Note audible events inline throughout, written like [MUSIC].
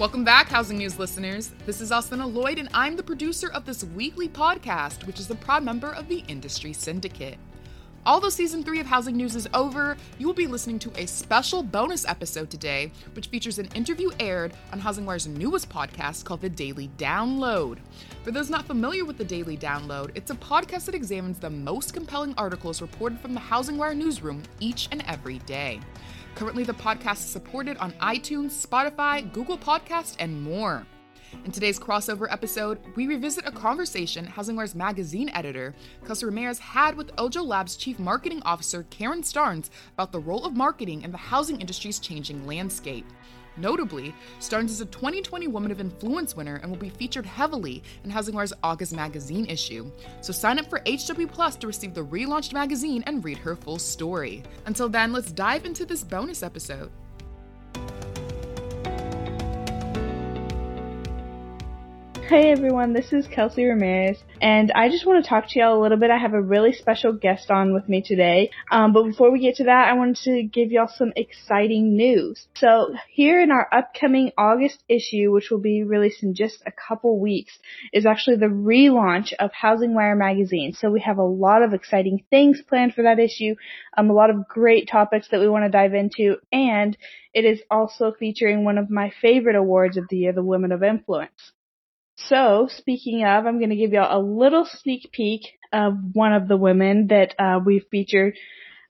Welcome back, Housing News listeners. This is Alcina Lloyd, and I'm the producer of this weekly podcast, which is a proud member of the Industry Syndicate. Although season three of Housing News is over, you will be listening to a special bonus episode today, which features an interview aired on HousingWire's newest podcast called The Daily Download. For those not familiar with The Daily Download, it's a podcast that examines the most compelling articles reported from the HousingWire newsroom each and every day. Currently, the podcast is supported on iTunes, Spotify, Google Podcast, and more. In today's crossover episode, we revisit a conversation HousingWire's magazine editor, Kelsey Ramirez, had with Ojo Labs Chief Marketing Officer Karen Starns about the role of marketing in the housing industry's changing landscape. Notably, Starns is a 2020 Woman of Influence winner and will be featured heavily in HousingWire's August magazine issue. So sign up for HW Plus to receive the relaunched magazine and read her full story. Until then, let's dive into this bonus episode. Hey everyone, this is Kelsey Ramirez, and I just want to talk to y'all a little bit. I have a really special guest on with me today, um, but before we get to that, I wanted to give y'all some exciting news. So here in our upcoming August issue, which will be released in just a couple weeks, is actually the relaunch of Housing Wire magazine. So we have a lot of exciting things planned for that issue, um, a lot of great topics that we want to dive into, and it is also featuring one of my favorite awards of the year, the Women of Influence. So, speaking of, I'm going to give y'all a little sneak peek of one of the women that uh, we've featured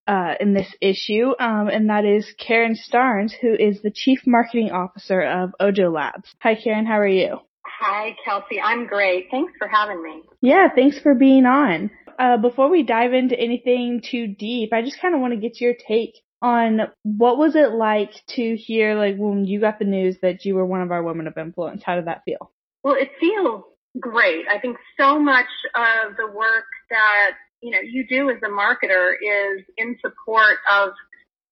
uh, in this issue, um, and that is Karen Starns, who is the Chief Marketing Officer of Ojo Labs. Hi, Karen. How are you? Hi, Kelsey. I'm great. Thanks for having me. Yeah, thanks for being on. Uh, before we dive into anything too deep, I just kind of want to get your take on what was it like to hear, like, when you got the news that you were one of our women of influence. How did that feel? Well, it feels great. I think so much of the work that, you know, you do as a marketer is in support of,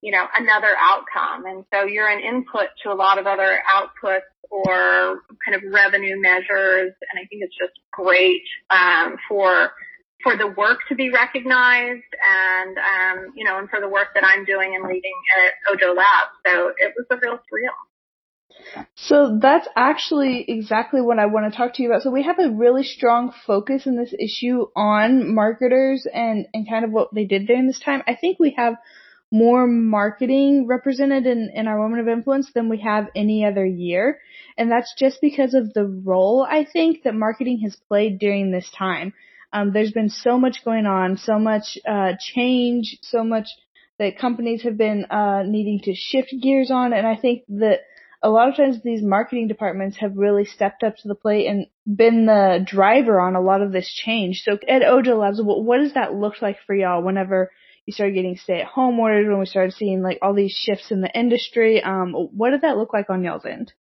you know, another outcome. And so you're an input to a lot of other outputs or kind of revenue measures. And I think it's just great, um, for, for the work to be recognized and, um, you know, and for the work that I'm doing and leading at Ojo Labs. So it was a real thrill. So that's actually exactly what I want to talk to you about. So we have a really strong focus in this issue on marketers and, and kind of what they did during this time. I think we have more marketing represented in, in our Women of Influence than we have any other year. And that's just because of the role I think that marketing has played during this time. Um, there's been so much going on, so much uh, change, so much that companies have been uh, needing to shift gears on, and I think that a lot of times these marketing departments have really stepped up to the plate and been the driver on a lot of this change. So at Ojo Labs, what does that look like for y'all whenever you started getting stay at home orders, when we started seeing like all these shifts in the industry? Um, what did that look like on y'all's end?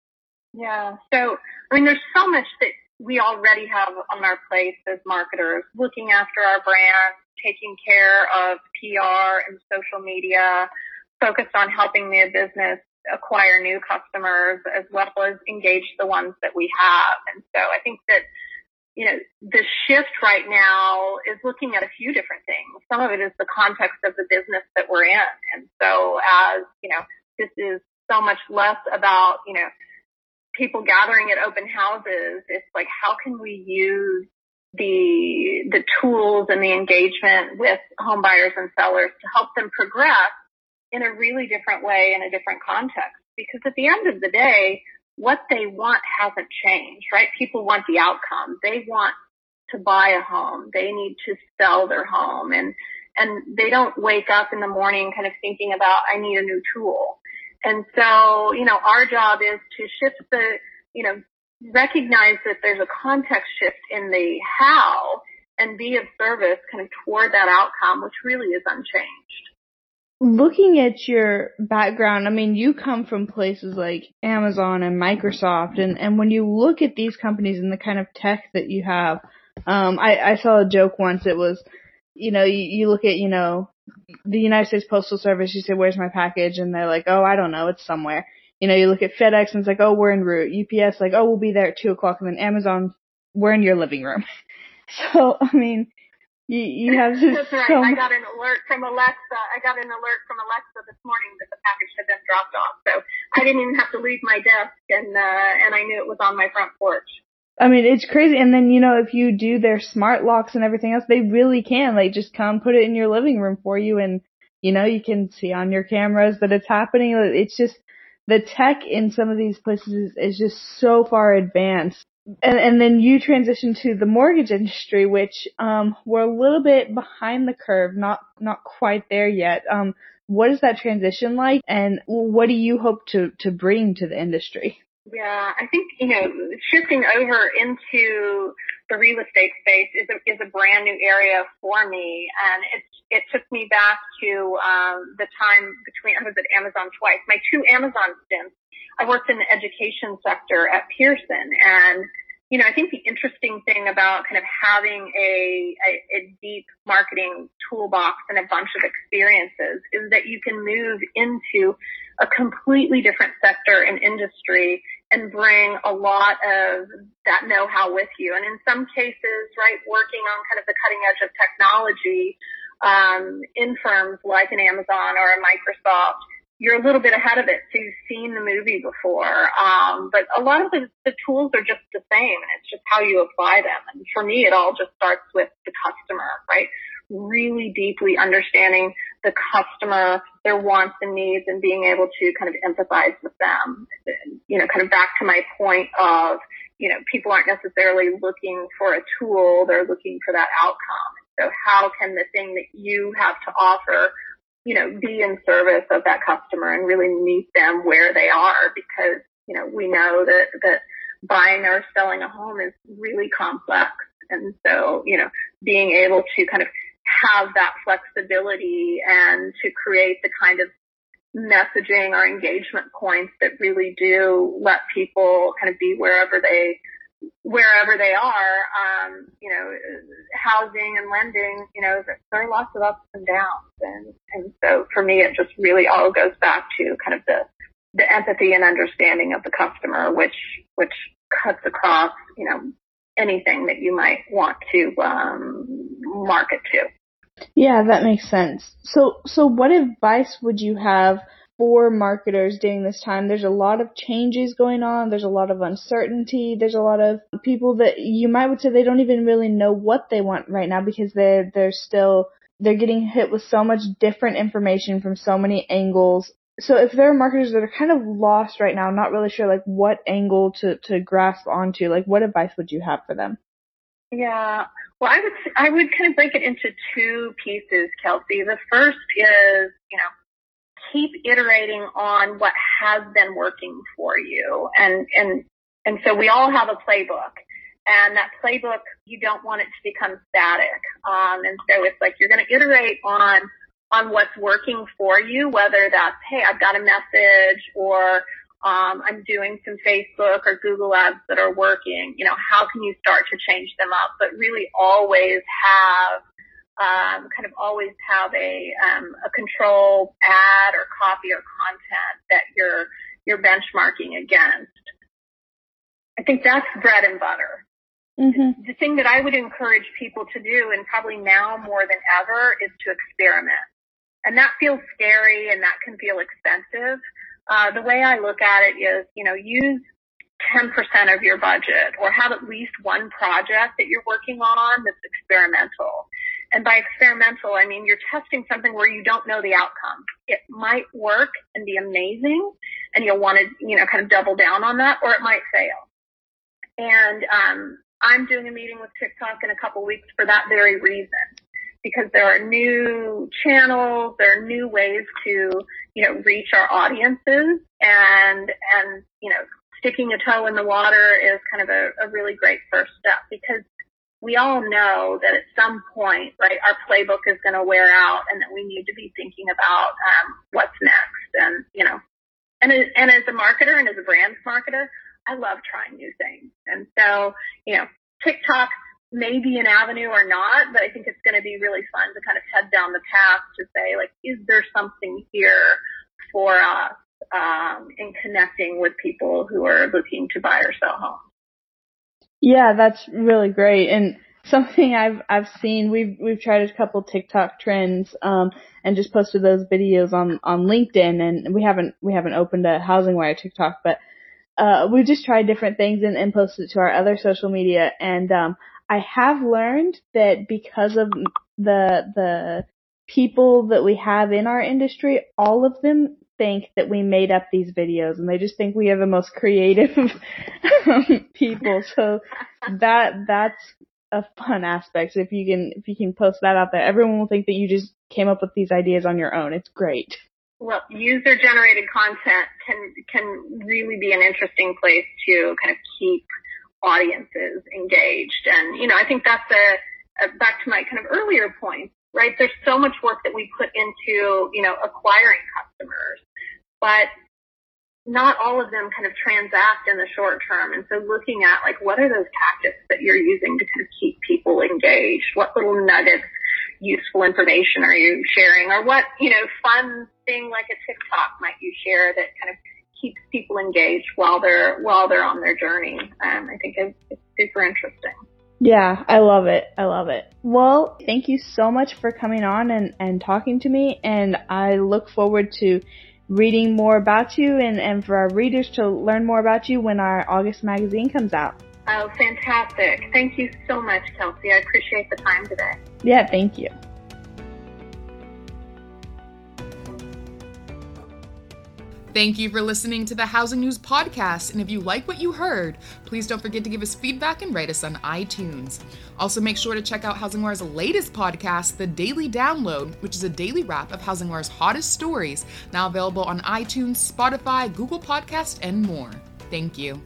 Yeah. So, I mean, there's so much that we already have on our plate as marketers, looking after our brand, taking care of PR and social media, focused on helping the business acquire new customers as well as engage the ones that we have. And so I think that, you know, the shift right now is looking at a few different things. Some of it is the context of the business that we're in. And so as, you know, this is so much less about, you know, people gathering at open houses. It's like, how can we use the, the tools and the engagement with home buyers and sellers to help them progress in a really different way in a different context. Because at the end of the day, what they want hasn't changed, right? People want the outcome. They want to buy a home. They need to sell their home and, and they don't wake up in the morning kind of thinking about, I need a new tool. And so, you know, our job is to shift the, you know, recognize that there's a context shift in the how and be of service kind of toward that outcome, which really is unchanged looking at your background, I mean, you come from places like Amazon and Microsoft, and, and when you look at these companies and the kind of tech that you have, um, I, I saw a joke once. It was, you know, you, you look at, you know, the United States Postal Service, you say, where's my package? And they're like, oh, I don't know, it's somewhere. You know, you look at FedEx and it's like, oh, we're en route. UPS, like, oh, we'll be there at two o'clock. And then Amazon, we're in your living room. [LAUGHS] So, I mean, You, you have [LAUGHS] this. That's right. So I got an alert from Alexa. I got an alert from Alexa this morning that the package had been dropped off. So I didn't even have to leave my desk, and uh, and I knew it was on my front porch. I mean, it's crazy. And then, you know, if you do their smart locks and everything else, they really can, like, just come put it in your living room for you and, you know, you can see on your cameras that it's happening. It's just, the tech in some of these places is, is just so far advanced. And, and then you transitioned to the mortgage industry, which, um, we're a little bit behind the curve, not, not quite there yet. Um, what is that transition like and what do you hope to, to bring to the industry? Yeah, I think, you know, shifting over into the real estate space is a, is a brand new area for me. And it, it took me back to, um, the time between, I was at Amazon twice. My two Amazon stints, I worked in the education sector at Pearson and, you know, I think the interesting thing about kind of having a, a, a deep marketing toolbox and a bunch of experiences is that you can move into a completely different sector and industry and bring a lot of that know-how with you. And in some cases, right, working on kind of the cutting edge of technology, um, in firms like an Amazon or a Microsoft, you're a little bit ahead of it. So you've seen the movie before. Um, but a lot of the, the tools are just the same and it's just how you apply them. And for me, it all just starts with the customer, right? Really deeply understanding the customer, their wants and needs and being able to kind of empathize with them. You know, kind of back to my point of, you know, people aren't necessarily looking for a tool, they're looking for that outcome. So how can the thing that you have to offer, you know, be in service of that customer and really meet them where they are because, you know, we know that, that buying or selling a home is really complex. And so, you know, being able to kind of have that flexibility and to create the kind of messaging or engagement points that really do let people kind of be wherever they wherever they are, um, you know, housing and lending, you know, there are lots of ups and downs. And, and so for me, it just really all goes back to kind of the, the empathy and understanding of the customer, which, which cuts across, you know, anything that you might want to, um, market to. Yeah, that makes sense. So, so what advice would you have for marketers during this time? There's a lot of changes going on. There's a lot of uncertainty. There's a lot of people that you might would say they don't even really know what they want right now because they're, they're still, they're getting hit with so much different information from so many angles. So if there are marketers that are kind of lost right now, not really sure like what angle to, to grasp onto, like what advice would you have for them? Yeah. Well, I would I would kind of break it into two pieces, Kelsey. The first is, you know, keep iterating on what has been working for you, and and and so we all have a playbook, and that playbook you don't want it to become static. Um, and so it's like you're going to iterate on on what's working for you, whether that's hey, I've got a message or um, I'm doing some Facebook or Google ads that are working. You know, how can you start to change them up? But really always have, um, kind of always have a, um, a control ad or copy or content that you're, you're benchmarking against. I think that's bread and butter. Mm-hmm. The thing that I would encourage people to do, and probably now more than ever, is to experiment. And that feels scary and that can feel expensive. Uh, the way I look at it is, you know, use 10% of your budget or have at least one project that you're working on that's experimental. And by experimental, I mean you're testing something where you don't know the outcome. It might work and be amazing and you'll want to, you know, kind of double down on that or it might fail. And, um, I'm doing a meeting with TikTok in a couple weeks for that very reason because there are new channels, there are new ways to, you know, reach our audiences and, and, you know, sticking a toe in the water is kind of a, a really great first step because we all know that at some point, right, our playbook is going to wear out and that we need to be thinking about, um, what's next. And, you know, and, and as a marketer and as a brand marketer, I love trying new things. And so, you know, TikTok may be an avenue or not, but I think it's going to be really fun to kind of head down the path to say, like, is there something here for us um, in connecting with people who are looking to buy or sell homes? Yeah, that's really great. And something I've I've seen. We've we've tried a couple TikTok trends um, and just posted those videos on on LinkedIn, and we haven't we haven't opened a Housing Wire TikTok, but uh, we just tried different things and, and posted it to our other social media. And um, I have learned that because of the the people that we have in our industry, all of them think that we made up these videos and they just think we are the most creative [LAUGHS] people. So that that's a fun aspect. If you can if you can post that out there, everyone will think that you just came up with these ideas on your own. It's great. Well, user generated content can can really be an interesting place to kind of keep audiences engaged. And you know, I think that's a, a back to my kind of earlier point, right? There's so much work that we put into, you know, acquiring customers, but not all of them kind of transact in the short term. And so looking at like what are those tactics that you're using to kind of keep people engaged? What little nuggets, useful information are you sharing? Or what, you know, fun thing like a TikTok might you share that kind of keeps people engaged while they're while they're on their journey? Um, I think it's, it's super interesting. Yeah, I love it. I love it. Well, thank you so much for coming on and, and talking to me. And I look forward to reading more about you and, and for our readers to learn more about you when our August magazine comes out. Oh, fantastic. Thank you so much, Kelsey. I appreciate the time today. Yeah, thank you. Thank you for listening to the Housing News Podcast. And if you like what you heard, please don't forget to give us feedback and rate us on iTunes. Also, make sure to check out Housing Wire's latest podcast, The Daily Download, which is a daily wrap of Housing Wire's hottest stories, now available on iTunes, Spotify, Google Podcast, and more. Thank you.